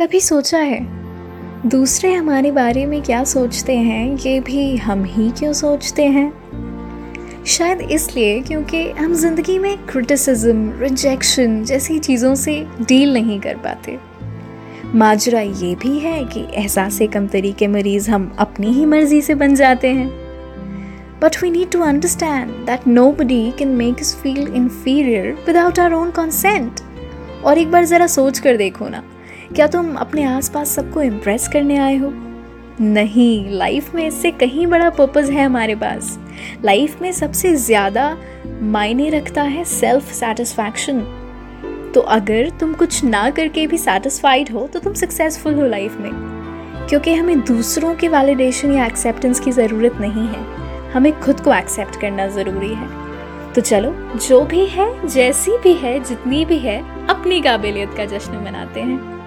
कभी सोचा है? दूसरे हमारे बारे में क्या सोचते हैं, ये भी हम ही क्यों सोचते हैं? शायद इसलिए क्योंकि हम ज़िंदगी में क्रिटिसिज्म रिजेक्शन जैसी चीज़ों से डील नहीं कर पाते। माजरा ये भी है कि एहसास कमतरी के मरीज़ हम अपनी ही मर्ज़ी से बन जाते हैं। But we need to understand that nobody can make us feel inferior without our own consent और एक बार ज़रा सोच कर देखो ना। क्या तुम अपने आसपास सबको इम्प्रेस करने आए हो? नहीं लाइफ में इससे कहीं बड़ा पर्पज़ है हमारे पास। लाइफ में सबसे ज़्यादा मायने रखता है सेल्फ सेटिस्फैक्शन तो अगर तुम कुछ ना करके भी सेटिस्फाइड हो तो तुम सक्सेसफुल हो लाइफ में। क्योंकि हमें दूसरों के वैलिडेशन या एक्सेप्टेंस की ज़रूरत नहीं है। हमें खुद को एक्सेप्ट करना ज़रूरी है। तो चलो, जो भी है, जैसी भी है, जितनी भी है, अपनी काबिलियत का जश्न मनाते हैं।